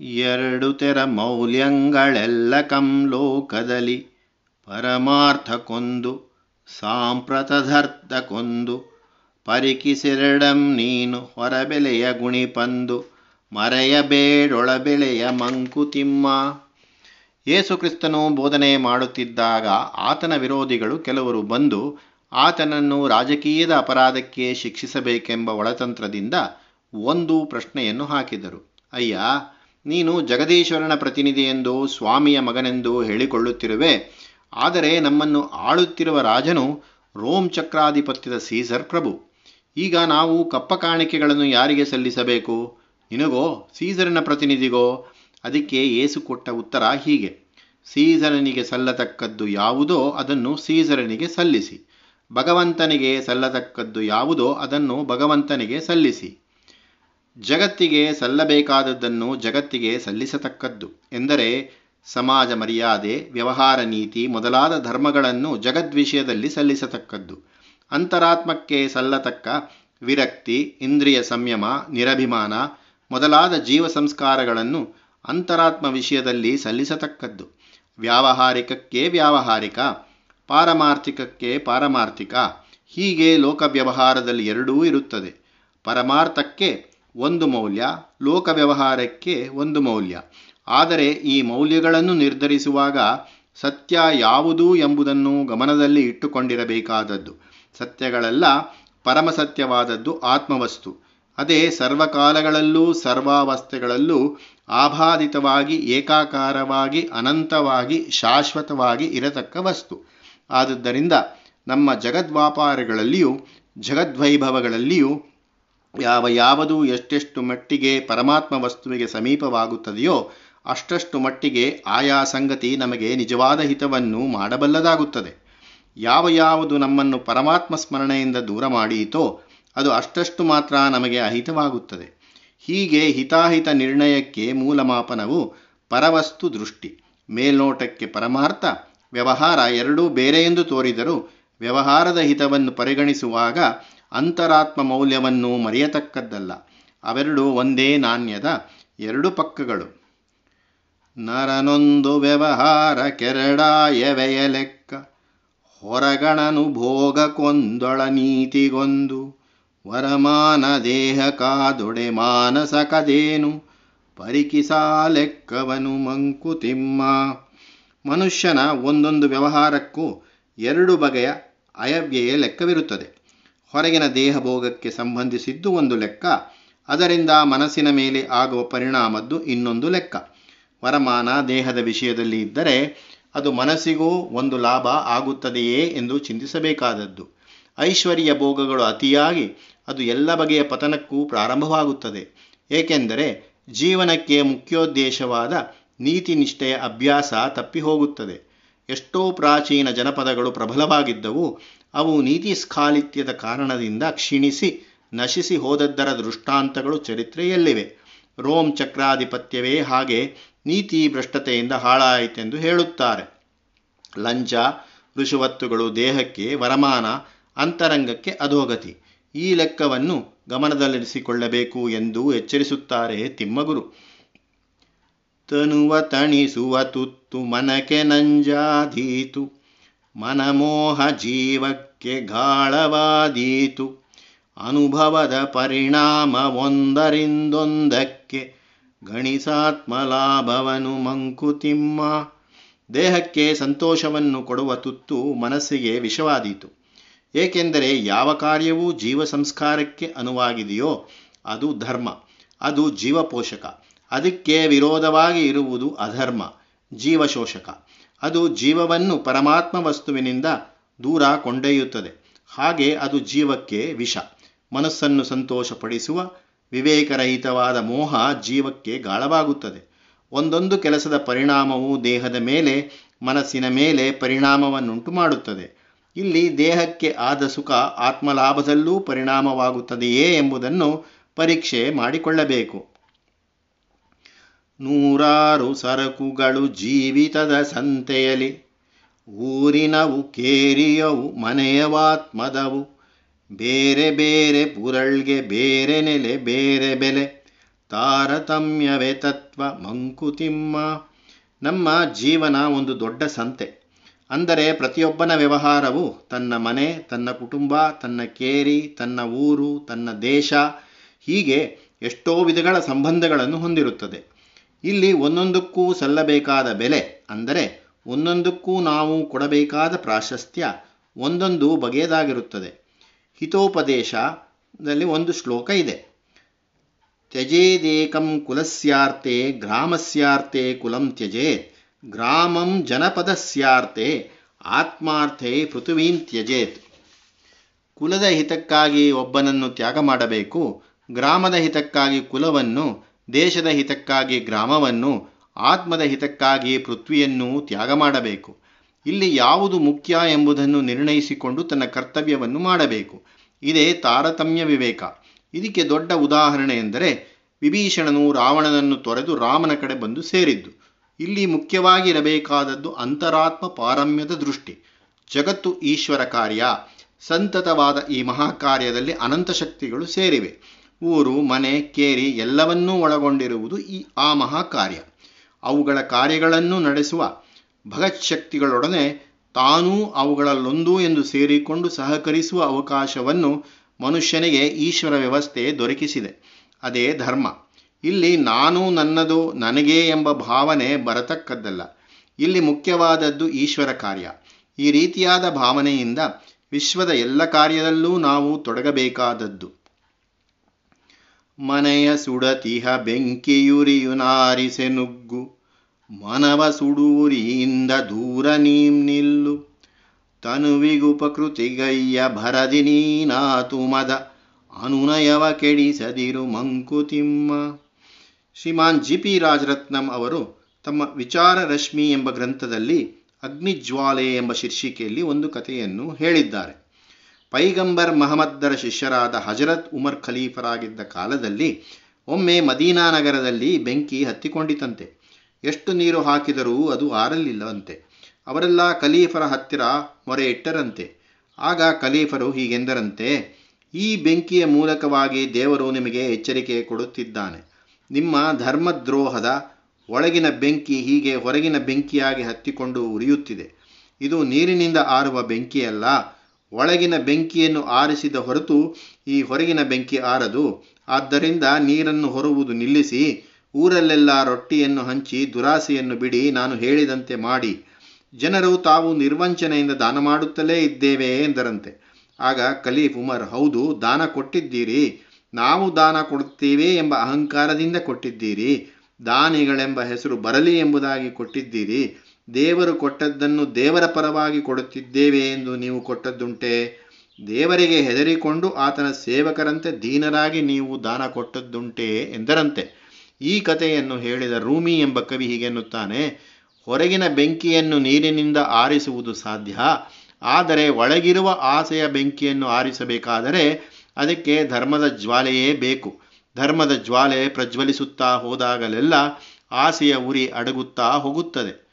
ಎರಡು ತೆರ ಮೌಲ್ಯಂಗಳೆಲ್ಲ ಕಂ ಲೋಕದಲ್ಲಿ ಪರಮಾರ್ಥಕ್ಕೊಂದು ಸಾಂಪ್ರತಧರ್ಥಕ್ಕೊಂದು ಪರಿಕಿಸೆರಡಂ ನೀನು ಹೊರಬೆಲೆಯ ಗುಣಿಪಂದು ಮರೆಯಬೇಡೊಳಬೆಲೆಯ ಮಂಕುತಿಮ್ಮ ಯೇಸುಕ್ರಿಸ್ತನು ಬೋಧನೆ ಮಾಡುತ್ತಿದ್ದಾಗ ಆತನ ವಿರೋಧಿಗಳು ಕೆಲವರು ಬಂದು ಆತನನ್ನು ರಾಜಕೀಯದ ಅಪರಾಧಕ್ಕೆ ಶಿಕ್ಷಿಸಬೇಕೆಂಬ ಒಳತಂತ್ರದಿಂದ ಒಂದು ಪ್ರಶ್ನೆಯನ್ನು ಹಾಕಿದರು. ಅಯ್ಯ ನೀನು ಜಗದೀಶ್ವರನ ಪ್ರತಿನಿಧಿ ಎಂದು ಸ್ವಾಮಿಯ ಮಗನೆಂದು ಹೇಳಿಕೊಳ್ಳುತ್ತಿರುವೆ. ಆದರೆ ನಮ್ಮನ್ನು ಆಳುತ್ತಿರುವ ರಾಜನು ರೋಮ್ ಚಕ್ರಾಧಿಪತ್ಯದ ಸೀಸರ್ ಪ್ರಭು. ಈಗ ನಾವು ಕಪ್ಪ ಕಾಣಿಕೆಗಳನ್ನು ಯಾರಿಗೆ ಸಲ್ಲಿಸಬೇಕು? ನಿನಗೋ, ಸೀಸರನ ಪ್ರತಿನಿಧಿಗೋ? ಅದಕ್ಕೆ ಏಸು ಕೊಟ್ಟ ಉತ್ತರ ಹೀಗೆ. ಸೀಸರನಿಗೆ ಸಲ್ಲತಕ್ಕದ್ದು ಯಾವುದೋ ಅದನ್ನು ಸೀಸರನಿಗೆ ಸಲ್ಲಿಸಿ. ಭಗವಂತನಿಗೆ ಸಲ್ಲತಕ್ಕದ್ದು ಯಾವುದೋ ಅದನ್ನು ಭಗವಂತನಿಗೆ ಸಲ್ಲಿಸಿ. ಜಗತ್ತಿಗೆ ಸಲ್ಲಬೇಕಾದದ್ದನ್ನು ಜಗತ್ತಿಗೆ ಸಲ್ಲಿಸತಕ್ಕದ್ದು ಎಂದರೆ ಸಮಾಜ ಮರ್ಯಾದೆ, ವ್ಯವಹಾರ ನೀತಿ ಮೊದಲಾದ ಧರ್ಮಗಳನ್ನು ಜಗದ್ವಿಷಯದಲ್ಲಿ ಸಲ್ಲಿಸತಕ್ಕದ್ದು. ಅಂತರಾತ್ಮಕ್ಕೆ ಸಲ್ಲತಕ್ಕ ವಿರಕ್ತಿ, ಇಂದ್ರಿಯ ಸಂಯಮ, ನಿರಭಿಮಾನ ಮೊದಲಾದ ಜೀವ ಸಂಸ್ಕಾರಗಳನ್ನು ಅಂತರಾತ್ಮ ವಿಷಯದಲ್ಲಿ ಸಲ್ಲಿಸತಕ್ಕದ್ದು. ವ್ಯಾವಹಾರಿಕಕ್ಕೆ ವ್ಯಾವಹಾರಿಕ, ಪಾರಮಾರ್ಥಿಕಕ್ಕೆ ಪಾರಮಾರ್ಥಿಕ ಹೀಗೆ ಲೋಕ ವ್ಯವಹಾರದಲ್ಲಿ ಎರಡೂ ಇರುತ್ತದೆ. ಪರಮಾರ್ಥಕ್ಕೆ ಒಂದು ಮೌಲ್ಯ, ಲೋಕ ವ್ಯವಹಾರಕ್ಕೆ ಒಂದು ಮೌಲ್ಯ. ಆದರೆ ಈ ಮೌಲ್ಯಗಳನ್ನು ನಿರ್ಧರಿಸುವಾಗ ಸತ್ಯ ಯಾವುದು ಎಂಬುದನ್ನು ಗಮನದಲ್ಲಿ ಇಟ್ಟುಕೊಂಡಿರಬೇಕಾದದ್ದು. ಸತ್ಯಗಳೆಲ್ಲ ಪರಮಸತ್ಯವಾದದ್ದು ಆತ್ಮವಸ್ತು. ಅದೇ ಸರ್ವಕಾಲಗಳಲ್ಲೂ, ಸರ್ವಾವಸ್ಥೆಗಳಲ್ಲೂ ಆಭಾದಿತವಾಗಿ, ಏಕಾಕಾರವಾಗಿ, ಅನಂತವಾಗಿ, ಶಾಶ್ವತವಾಗಿ ಇರತಕ್ಕ ವಸ್ತು. ಆದುದರಿಂದ ನಮ್ಮ ಜಗದ್ವಾಪಾರಗಳಲ್ಲಿಯೂ, ಜಗದ್ವೈಭವಗಳಲ್ಲಿಯೂ ಯಾವ ಯಾವುದು ಎಷ್ಟೆಷ್ಟು ಮಟ್ಟಿಗೆ ಪರಮಾತ್ಮ ವಸ್ತುವಿಗೆ ಸಮೀಪವಾಗುತ್ತದೆಯೋ ಅಷ್ಟಷ್ಟು ಮಟ್ಟಿಗೆ ಆಯಾ ಸಂಗತಿ ನಮಗೆ ನಿಜವಾದ ಹಿತವನ್ನು ಮಾಡಬಲ್ಲದಾಗುತ್ತದೆ. ಯಾವ ಯಾವುದು ನಮ್ಮನ್ನು ಪರಮಾತ್ಮ ಸ್ಮರಣೆಯಿಂದ ದೂರ ಮಾಡಿಯಿತೋ ಅದು ಅಷ್ಟಷ್ಟು ಮಾತ್ರ ನಮಗೆ ಅಹಿತವಾಗುತ್ತದೆ. ಹೀಗೆ ಹಿತಾಹಿತ ನಿರ್ಣಯಕ್ಕೆ ಮೂಲಮಾಪನವು ಪರವಸ್ತು ದೃಷ್ಟಿ, ಮೇಲ್ನೋಟಕ್ಕೆ ಪರಮಾರ್ಥ, ವ್ಯವಹಾರ ಎರಡೂ ಬೇರೆ ಎಂದು ತೋರಿದರೂ ವ್ಯವಹಾರದ ಹಿತವನ್ನು ಪರಿಗಣಿಸುವಾಗ ಅಂತರಾತ್ಮ ಮೌಲ್ಯವನ್ನು ಮರೆಯತಕ್ಕದ್ದಲ್ಲ. ಅವೆರಡು ಒಂದೇ ನಾಣ್ಯದ ಎರಡು ಪಕ್ಕಗಳು. ನರನೊಂದು ವ್ಯವಹಾರ ಕೆರಡಾಯವೆಯ ಲೆಕ್ಕ. ಹೊರಗಣನು ಭೋಗಕ್ಕೊಂದೊಳ ನೀತಿಗೊಂದು. ವರಮಾನ ದೇಹ ಕಾದೊಡೆ ಮಾನಸಕದೇನು ಪರಿಕಿಸಾ ಲೆಕ್ಕವನು ಮಂಕುತಿಮ್ಮ ಮನುಷ್ಯನ ಒಂದೊಂದು ವ್ಯವಹಾರಕ್ಕೂ ಎರಡು ಬಗೆಯ ಅಯವ್ಯಯ ಲೆಕ್ಕವಿರುತ್ತದೆ. ಹೊರಗಿನ ದೇಹಭೋಗಕ್ಕೆ ಸಂಬಂಧಿಸಿದ್ದು ಒಂದು ಲೆಕ್ಕ. ಅದರಿಂದ ಮನಸ್ಸಿನ ಮೇಲೆ ಆಗುವ ಪರಿಣಾಮದ್ದು ಇನ್ನೊಂದು ಲೆಕ್ಕ. ವರಮಾನ ದೇಹದ ವಿಷಯದಲ್ಲಿ ಇದ್ದರೆ ಅದು ಮನಸ್ಸಿಗೂ ಒಂದು ಲಾಭ ಆಗುತ್ತದೆಯೇ ಎಂದು ಚಿಂತಿಸಬೇಕಾದದ್ದು. ಐಶ್ವರ್ಯ ಭೋಗಗಳು ಅತಿಯಾಗಿ ಅದು ಎಲ್ಲ ಬಗೆಯ ಪತನಕ್ಕೂ ಪ್ರಾರಂಭವಾಗುತ್ತದೆ. ಏಕೆಂದರೆ ಜೀವನಕ್ಕೆ ಮುಖ್ಯೋದ್ದೇಶವಾದ ನೀತಿ ನಿಷ್ಠೆಯ ಅಭ್ಯಾಸ ತಪ್ಪಿ ಹೋಗುತ್ತದೆ ಎಷ್ಟೋ ಪ್ರಾಚೀನ ಜನಪದಗಳು ಪ್ರಬಲವಾಗಿದ್ದವು. ಅವು ನೀತಿ ಸ್ಖಾಲಿತ್ಯದ ಕಾರಣದಿಂದ ಕ್ಷೀಣಿಸಿ, ನಶಿಸಿ ಹೋದದ್ದರ ದೃಷ್ಟಾಂತಗಳು ಚರಿತ್ರೆಯಲ್ಲಿವೆ. ರೋಮ್ ಚಕ್ರಾಧಿಪತ್ಯವೇ ಹಾಗೆ ನೀತಿ ಭ್ರಷ್ಟತೆಯಿಂದ ಹಾಳಾಯಿತೆಂದು ಹೇಳುತ್ತಾರೆ. ಲಂಚ, ಋಷುವತ್ತುಗಳು, ದೇಹಕ್ಕೆ ವರಮಾನ, ಅಂತರಂಗಕ್ಕೆ ಅಧೋಗತಿ ಈ ಲೆಕ್ಕವನ್ನು ಗಮನದಲ್ಲಿರಿಸಿಕೊಳ್ಳಬೇಕು ಎಂದು ಎಚ್ಚರಿಸುತ್ತಾರೆ ತಿಮ್ಮಗುರು. ತನುವ ತಣಿಸುವ ತುತ್ತು ಮನಕೆ ನಂಜಾದೀತು ಮನಮೋಹ ಜೀವಕ್ಕೆ ಗಾಳವಾದೀತು. ಅನುಭವದ ಪರಿಣಾಮ ಒಂದರಿಂದೊಂದಕ್ಕೆ ಗಣಿಸಾತ್ಮ ಲಾಭವನು ಮಂಕುತಿಮ್ಮ. ದೇಹಕ್ಕೆ ಸಂತೋಷವನ್ನು ಕೊಡುವ ತುತ್ತು ಮನಸ್ಸಿಗೆ ವಿಷವಾದೀತು. ಏಕೆಂದರೆ ಯಾವ ಕಾರ್ಯವೂ ಜೀವ ಸಂಸ್ಕಾರಕ್ಕೆ ಅನುವಾಗಿದೆಯೋ ಅದು ಧರ್ಮ, ಅದು ಜೀವಪೋಷಕ. ಅದಕ್ಕೆ ವಿರೋಧವಾಗಿ ಇರುವುದು ಅಧರ್ಮ, ಜೀವಶೋಷಕ. ಅದು ಜೀವವನ್ನು ಪರಮಾತ್ಮ ವಸ್ತುವಿನಿಂದ ದೂರ ಕೊಂಡೊಯ್ಯುತ್ತದೆ. ಹಾಗೆ ಅದು ಜೀವಕ್ಕೆ ವಿಷ. ಮನಸ್ಸನ್ನು ಸಂತೋಷಪಡಿಸುವ ವಿವೇಕರಹಿತವಾದ ಮೋಹ ಜೀವಕ್ಕೆ ಗಾಳವಾಗುತ್ತದೆ. ಒಂದೊಂದು ಕೆಲಸದ ಪರಿಣಾಮವು ದೇಹದ ಮೇಲೆ, ಮನಸ್ಸಿನ ಮೇಲೆ ಪರಿಣಾಮವನ್ನುಂಟು ಮಾಡುತ್ತದೆ. ಇಲ್ಲಿ ದೇಹಕ್ಕೆ ಆದ ಸುಖ ಆತ್ಮಲಾಭದಲ್ಲೂ ಪರಿಣಾಮವಾಗುತ್ತದೆಯೇ ಎಂಬುದನ್ನು ಪರೀಕ್ಷೆ ಮಾಡಿಕೊಳ್ಳಬೇಕು. ನೂರಾರು ಸರಕುಗಳು ಜೀವಿತದ ಸಂತೆಯಲಿ ಊರಿನವು ಕೇರಿಯವು ಮನೆಯವಾತ್ಮದವು ಬೇರೆ ಬೇರೆ ಪುರಳ್ಗೆ ಬೇರೆ ನೆಲೆ, ಬೇರೆ ಬೆಲೆ. ತಾರತಮ್ಯವೇ ತತ್ವ ಮಂಕುತಿಮ್ಮ ನಮ್ಮ ಜೀವನ ಒಂದು ದೊಡ್ಡ ಸಂತೆ. ಅಂದರೆ ಪ್ರತಿಯೊಬ್ಬನ ವ್ಯವಹಾರವು ತನ್ನ ಮನೆ, ತನ್ನ ಕುಟುಂಬ, ತನ್ನ ಕೇರಿ, ತನ್ನ ಊರು, ತನ್ನ ದೇಶ. ಹೀಗೆ ಎಷ್ಟೋ ವಿಧಗಳ ಸಂಬಂಧಗಳನ್ನು ಹೊಂದಿರುತ್ತದೆ. ಇಲ್ಲಿ ಒಂದೊಂದಕ್ಕೂ ಸಲ್ಲಬೇಕಾದ ಬೆಲೆ ಅಂದರೆ ಒಂದೊಂದಕ್ಕೂ ನಾವು ಕೊಡಬೇಕಾದ ಪ್ರಾಶಸ್ತ್ಯ ಒಂದೊಂದು ಬಗೆಯದಾಗಿರುತ್ತದೆ. ಹಿತೋಪದೇಶದಲ್ಲಿ ಒಂದು ಶ್ಲೋಕ ಇದೆ. ತ್ಯಜೇದೇಕಂ ಕುಲಸ್ಯಾರ್ಥೆ ಗ್ರಾಮಸ್ಯಾರ್ಥೆ ಕುಲಂ ತ್ಯಜೇತ್ ಗ್ರಾಮಂ ಜನಪದಸ್ಯಾರ್ಥೆ ಆತ್ಮಾರ್ಥೆ ಪೃಥ್ವೀನ್ ತ್ಯಜೇತ್. ಕುಲದ ಹಿತಕ್ಕಾಗಿ ಒಬ್ಬನನ್ನು ತ್ಯಾಗ ಮಾಡಬೇಕು, ಗ್ರಾಮದ ಹಿತಕ್ಕಾಗಿ ಕುಲವನ್ನು ದೇಶದ ಹಿತಕ್ಕಾಗಿ ಗ್ರಾಮವನ್ನು, ಆತ್ಮದ ಹಿತಕ್ಕಾಗಿ ಪೃಥ್ವಿಯನ್ನು ತ್ಯಾಗ ಮಾಡಬೇಕು. ಇಲ್ಲಿ ಯಾವುದು ಮುಖ್ಯ ಎಂಬುದನ್ನು ನಿರ್ಣಯಿಸಿಕೊಂಡು ತನ್ನ ಕರ್ತವ್ಯವನ್ನು ಮಾಡಬೇಕು. ಇದೇ ತಾರತಮ್ಯ ವಿವೇಕ. ಇದಕ್ಕೆ ದೊಡ್ಡ ಉದಾಹರಣೆ ಎಂದರೆ, ವಿಭೀಷಣನು ರಾವಣನನ್ನು ತೊರೆದು ರಾಮನ ಕಡೆ ಬಂದು ಸೇರಿದ್ದು. ಇಲ್ಲಿ ಮುಖ್ಯವಾಗಿರಬೇಕಾದದ್ದು ಅಂತರಾತ್ಮ ಪಾರಮ್ಯದ ದೃಷ್ಟಿ. ಜಗತ್ತು ಈಶ್ವರ ಕಾರ್ಯ ಸಂತತವಾದ ಈ ಮಹಾಕಾರ್ಯದಲ್ಲಿ ಅನಂತ ಶಕ್ತಿಗಳು ಸೇರಿವೆ. ಊರು, ಮನೆ, ಕೇರಿ ಎಲ್ಲವನ್ನೂ ಒಳಗೊಂಡಿರುವುದು ಈ ಆ ಮಹಾಕಾರ್ಯ. ಅವುಗಳ ಕಾರ್ಯಗಳನ್ನು ನಡೆಸುವ ಭಗತ್ಶಕ್ತಿಗಳೊಡನೆ ತಾನೂ ಅವುಗಳಲ್ಲೊಂದು ಎಂದು ಸೇರಿಕೊಂಡು ಸಹಕರಿಸುವ ಅವಕಾಶವನ್ನು ಮನುಷ್ಯನಿಗೆ ಈಶ್ವರ ವ್ಯವಸ್ಥೆ ದೊರಕಿಸಿದೆ. ಅದೇ ಧರ್ಮ. ಇಲ್ಲಿ ನಾನು ನನ್ನದು ನನಗೆ ಎಂಬ ಭಾವನೆ ಬರತಕ್ಕದ್ದಲ್ಲ. ಇಲ್ಲಿ ಮುಖ್ಯವಾದದ್ದು ಈಶ್ವರ ಕಾರ್ಯ. ಈ ರೀತಿಯಾದ ಭಾವನೆಯಿಂದ ವಿಶ್ವದ ಎಲ್ಲ ಕಾರ್ಯದಲ್ಲೂ ನಾವು ತೊಡಗಬೇಕಾದದ್ದು. ಮನೆಯ ಸುಡತಿಹ ಬೆಂಕಿಯುರಿಯು ನಾರಿಸೆ ನುಗ್ಗು. ಮನವ ಸುಡೂರಿಯಿಂದ ದೂರ ನೀಂ ನಿಲ್ಲು. ತನುವಿಗುಪಕೃತಿಗಯ್ಯ ಭರದಿ ನೀನಾತು ಮದ. ಅನುನಯವ ಕೆಡಿಸದಿರು ಮಂಕುತಿಮ್ಮ ಶ್ರೀಮಾನ್ ಜಿ ಪಿ ರಾಜರತ್ನಂ ಅವರು ತಮ್ಮ ವಿಚಾರ ರಶ್ಮಿ ಎಂಬ ಗ್ರಂಥದಲ್ಲಿ ಅಗ್ನಿಜ್ವಾಲೆ ಎಂಬ ಶೀರ್ಷಿಕೆಯಲ್ಲಿ ಒಂದು ಕಥೆಯನ್ನು ಹೇಳಿದ್ದಾರೆ. ಪೈಗಂಬರ್ ಮಹಮ್ಮದ್ದರ ಶಿಷ್ಯರಾದ ಹಜರತ್ ಉಮರ್ ಖಲೀಫರಾಗಿದ್ದ ಕಾಲದಲ್ಲಿ ಒಮ್ಮೆ ಮದೀನಾ ನಗರದಲ್ಲಿ ಬೆಂಕಿ ಹತ್ತಿಕೊಂಡಿತಂತೆ. ಎಷ್ಟು ನೀರು ಹಾಕಿದರೂ ಅದು ಆರಲಿಲ್ಲವಂತೆ. ಅವರೆಲ್ಲ ಖಲೀಫರ ಹತ್ತಿರ ಮೊರೆ ಇಟ್ಟರಂತೆ ಆಗ ಖಲೀಫರು ಹೀಗೆಂದರಂತೆ, ಈ ಬೆಂಕಿಯ ಮೂಲಕವಾಗಿ ದೇವರು ನಿಮಗೆ ಎಚ್ಚರಿಕೆ ಕೊಡುತ್ತಿದ್ದಾನೆ. ನಿಮ್ಮ ಧರ್ಮದ್ರೋಹದ ಒಳಗಿನ ಬೆಂಕಿ ಹೀಗೆ ಹೊರಗಿನ ಬೆಂಕಿಯಾಗಿ ಹತ್ತಿಕೊಂಡು ಉರಿಯುತ್ತಿದೆ. ಇದು ನೀರಿನಿಂದ ಆರುವ ಬೆಂಕಿಯಲ್ಲ ಒಳಗಿನ ಬೆಂಕಿಯನ್ನು ಆರಿಸಿದ ಹೊರತು ಈ ಹೊರಗಿನ ಬೆಂಕಿ ಆರದು. ಆದ್ದರಿಂದ ನೀರನ್ನು ಹೊರುವುದು ನಿಲ್ಲಿಸಿ, ಊರಲ್ಲೆಲ್ಲ ರೊಟ್ಟಿಯನ್ನು ಹಂಚಿ ದುರಾಸೆಯನ್ನು ಬಿಡಿ, ನಾನು ಹೇಳಿದಂತೆ ಮಾಡಿ. ಜನರು ತಾವು ನಿರ್ವಂಚನೆಯಿಂದ ದಾನ ಮಾಡುತ್ತಲೇ ಇದ್ದೇವೆ ಎಂದರಂತೆ. ಆಗ ಖಲೀಫ್ ಉಮರ್, ಹೌದು, ದಾನ ಕೊಟ್ಟಿದ್ದೀರಿ. ನಾವು ದಾನ ಕೊಡುತ್ತೇವೆ ಎಂಬ ಅಹಂಕಾರದಿಂದ ಕೊಟ್ಟಿದ್ದೀರಿ. ದಾನಿಗಳೆಂಬ ಹೆಸರು ಬರಲಿ ಎಂಬುದಾಗಿ ಕೊಟ್ಟಿದ್ದೀರಿ. ದೇವರು ಕೊಟ್ಟದ್ದನ್ನು ದೇವರ ಪರವಾಗಿ ಕೊಡುತ್ತಿದ್ದೇವೆ ಎಂದು ನೀವು ಕೊಟ್ಟದ್ದುಂಟೆ. ದೇವರಿಗೆ ಹೆದರಿಕೊಂಡು ಆತನ ಸೇವಕರಂತೆ ದೀನರಾಗಿ ನೀವು ದಾನ ಕೊಟ್ಟದ್ದುಂಟೆ ಎಂದರಂತೆ. ಈ ಕಥೆಯನ್ನು ಹೇಳಿದ ರೂಮಿ ಎಂಬ ಕವಿ ಹೀಗೆನ್ನುತ್ತಾನೆ ಹೊರಗಿನ ಬೆಂಕಿಯನ್ನು ನೀರಿನಿಂದ ಆರಿಸುವುದು ಸಾಧ್ಯ. ಆದರೆ ಒಳಗಿರುವ ಆಸೆಯ ಬೆಂಕಿಯನ್ನು ಆರಿಸಬೇಕಾದರೆ ಅದಕ್ಕೆ ಧರ್ಮದ ಜ್ವಾಲೆಯೇ ಬೇಕು. ಧರ್ಮದ ಜ್ವಾಲೆ ಪ್ರಜ್ವಲಿಸುತ್ತಾ ಹೋದಾಗಲೆಲ್ಲ ಆಸೆಯ ಉರಿ ಅಡಗುತ್ತಾ ಹೋಗುತ್ತದೆ.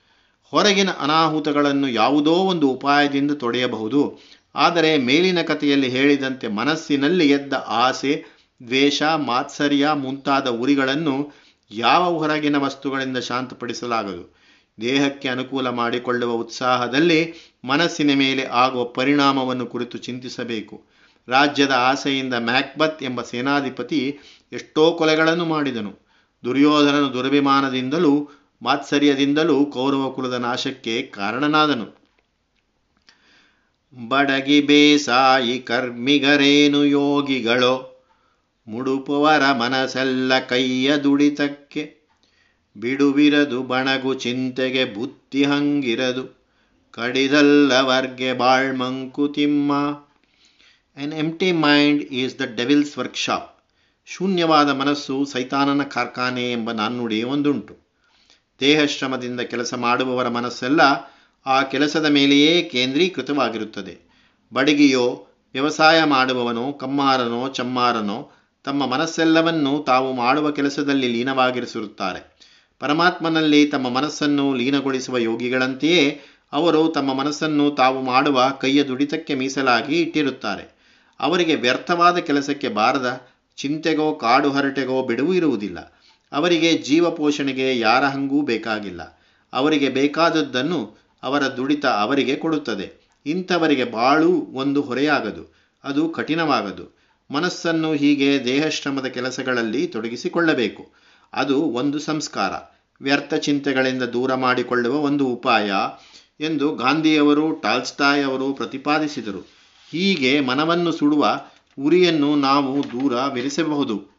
ಹೊರಗಿನ ಅನಾಹುತಗಳನ್ನು ಯಾವುದೋ ಒಂದು ಉಪಾಯದಿಂದ ತೊಡೆಯಬಹುದು. ಆದರೆ ಮೇಲಿನ ಕಥೆಯಲ್ಲಿ ಹೇಳಿದಂತೆ ಮನಸ್ಸಿನಲ್ಲಿ ಎದ್ದ ಆಸೆ, ದ್ವೇಷ, ಮಾತ್ಸರ್ಯ ಮುಂತಾದ ಉರಿಗಳನ್ನು ಯಾವ ಹೊರಗಿನ ವಸ್ತುಗಳಿಂದ ಶಾಂತಪಡಿಸಲಾಗದು? ದೇಹಕ್ಕೆ ಅನುಕೂಲ ಮಾಡಿಕೊಳ್ಳುವ ಉತ್ಸಾಹದಲ್ಲಿ ಮನಸ್ಸಿನ ಮೇಲೆ ಆಗುವ ಪರಿಣಾಮವನ್ನು ಕುರಿತು ಚಿಂತಿಸಬೇಕು. ರಾಜ್ಯದ ಆಸೆಯಿಂದ ಮ್ಯಾಕ್ಬತ್ ಎಂಬ ಸೇನಾಧಿಪತಿ ಎಷ್ಟೋ ಕೊಲೆಗಳನ್ನು ಮಾಡಿದನು. ದುರ್ಯೋಧನನು ದುರಭಿಮಾನದಿಂದಲೂ ಮಾತ್ಸರ್ಯದಿಂದಲೂ ಕೌರವ ಕುಲದ ನಾಶಕ್ಕೆ ಕಾರಣನಾದನು. ಬಡಗಿ ಬೇಸಾಯಿ ಕರ್ಮಿಗರೇನು ಯೋಗಿಗಳೋ? ಮುಡುಪುವರ ಮನಸ್ಸೆಲ್ಲ ಕೈಯ ದುಡಿತಕ್ಕೆ ಬಿಡುವಿರದು ಬಣಗು ಚಿಂತೆಗೆ ಬುತ್ತಿ ಹಂಗಿರದು. ಕಡಿದಲ್ಲ ಕಡಿದಲ್ಲವರ್ಗೆ ಬಾಳ್ಮಂಕುತಿಮ್ಮ an empty mind is the devil's workshop ಶೂನ್ಯವಾದ ಮನಸ್ಸು ಸೈತಾನನ ಕಾರ್ಖಾನೆ ಎಂಬ ನಾಣ್ಣುಡಿ ಒಂದುಂಟು. ದೇಹಶ್ರಮದಿಂದ ಕೆಲಸ ಮಾಡುವವರ ಮನಸ್ಸೆಲ್ಲ ಆ ಕೆಲಸದ ಮೇಲೆಯೇ ಕೇಂದ್ರೀಕೃತವಾಗಿರುತ್ತದೆ. ಬಡಗಿಯೋ, ವ್ಯವಸಾಯ ಮಾಡುವವನೋ, ಕಮ್ಮಾರನೋ, ಚಮ್ಮಾರನೋ, ತಮ್ಮ ಮನಸ್ಸೆಲ್ಲವನ್ನೂ ತಾವು ಮಾಡುವ ಕೆಲಸದಲ್ಲಿ ಲೀನವಾಗಿರಿಸಿರುತ್ತಾರೆ. ಪರಮಾತ್ಮನಲ್ಲಿ ತಮ್ಮ ಮನಸ್ಸನ್ನು ಲೀನಗೊಳಿಸುವ ಯೋಗಿಗಳಂತೆಯೇ ಅವರು ತಮ್ಮ ಮನಸ್ಸನ್ನು ತಾವು ಮಾಡುವ ಕೈಯ ದುಡಿತಕ್ಕೆ ಮೀಸಲಾಗಿ ಇಟ್ಟಿರುತ್ತಾರೆ. ಅವರಿಗೆ ವ್ಯರ್ಥವಾದ ಕೆಲಸಕ್ಕೆ ಬಾರದ ಚಿಂತೆಗೋ, ಕಾಡು ಹರಟೆಗೋ ಬಿಡುವು ಇರುವುದಿಲ್ಲ. ಅವರಿಗೆ ಜೀವ ಪೋಷಣೆಗೆ ಯಾರ ಹಂಗೂ ಬೇಕಾಗಿಲ್ಲ. ಅವರಿಗೆ ಬೇಕಾದದ್ದನ್ನು ಅವರ ದುಡಿತ ಅವರಿಗೆ ಕೊಡುತ್ತದೆ. ಇಂಥವರಿಗೆ ಬಾಳು ಒಂದು ಹೊರೆಯಾಗದು. ಅದು ಕಠಿಣವಾಗದು. ಮನಸ್ಸನ್ನು ಹೀಗೆ ದೇಹಶ್ರಮದ ಕೆಲಸಗಳಲ್ಲಿ ತೊಡಗಿಸಿಕೊಳ್ಳಬೇಕು. ಅದು ಒಂದು ಸಂಸ್ಕಾರ. ವ್ಯರ್ಥ ಚಿಂತೆಗಳಿಂದ ದೂರ ಮಾಡಿಕೊಳ್ಳುವ ಒಂದು ಉಪಾಯ ಎಂದು ಗಾಂಧಿಯವರು, ಟಾಲ್ಸ್ಟಾಯ್ ಅವರು ಪ್ರತಿಪಾದಿಸಿದರು. ಹೀಗೆ ಮನವನ್ನು ಸುಡುವ ಉರಿಯನ್ನು ನಾವು ದೂರ ವಿರಿಸಬಹುದು.